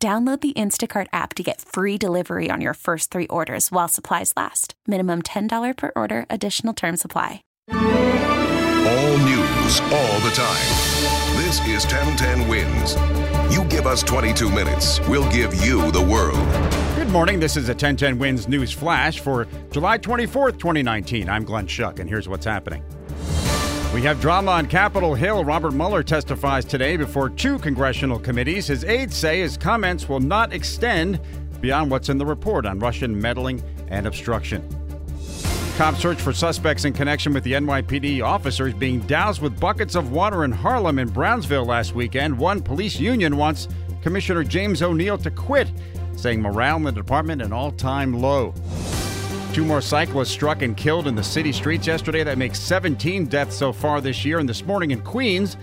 Download the Instacart app to get free delivery on your first three orders while supplies last. Minimum $10 per order, additional term supply. All news, all the time. This is 1010 Wins. You give us 22 minutes, we'll give you the world. Good morning. This is a 1010 Wins News Flash for July 24th, 2019. I'm Glenn Schuck, and here's what's happening. We have drama on Capitol Hill. Robert Mueller testifies today before two congressional committees. His aides say his comments will not extend beyond what's in the report on Russian meddling and obstruction. Cops search for suspects in connection with the NYPD officers being doused with buckets of water in Harlem and Brownsville last weekend. One police union wants Commissioner James O'Neill to quit, saying morale in the department an all-time low. Two more cyclists struck and killed in the city streets yesterday. That makes 17 deaths so far this year. And this morning in Queens,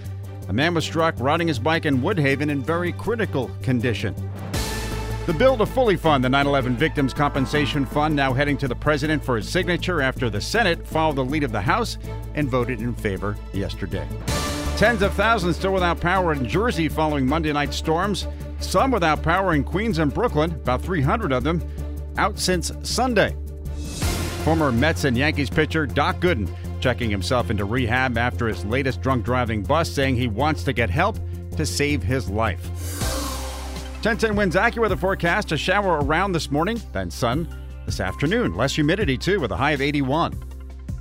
a man was struck riding his bike in Woodhaven in very critical condition. The bill to fully fund the 9 11 Victims Compensation Fund now heading to the president for his signature after the Senate followed the lead of the House and voted in favor yesterday. Tens of thousands still without power in Jersey following Monday night storms. Some without power in Queens and Brooklyn, about 300 of them, out since Sunday. Former Mets and Yankees pitcher Doc Gooden checking himself into rehab after his latest drunk driving bust, saying he wants to get help to save his life. 1010 Wins AccuWeather forecast a shower around this morning, then sun this afternoon. Less humidity too, with a high of 81.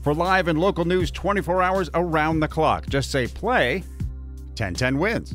For live and local news 24 hours around the clock, just say play 1010 Wins.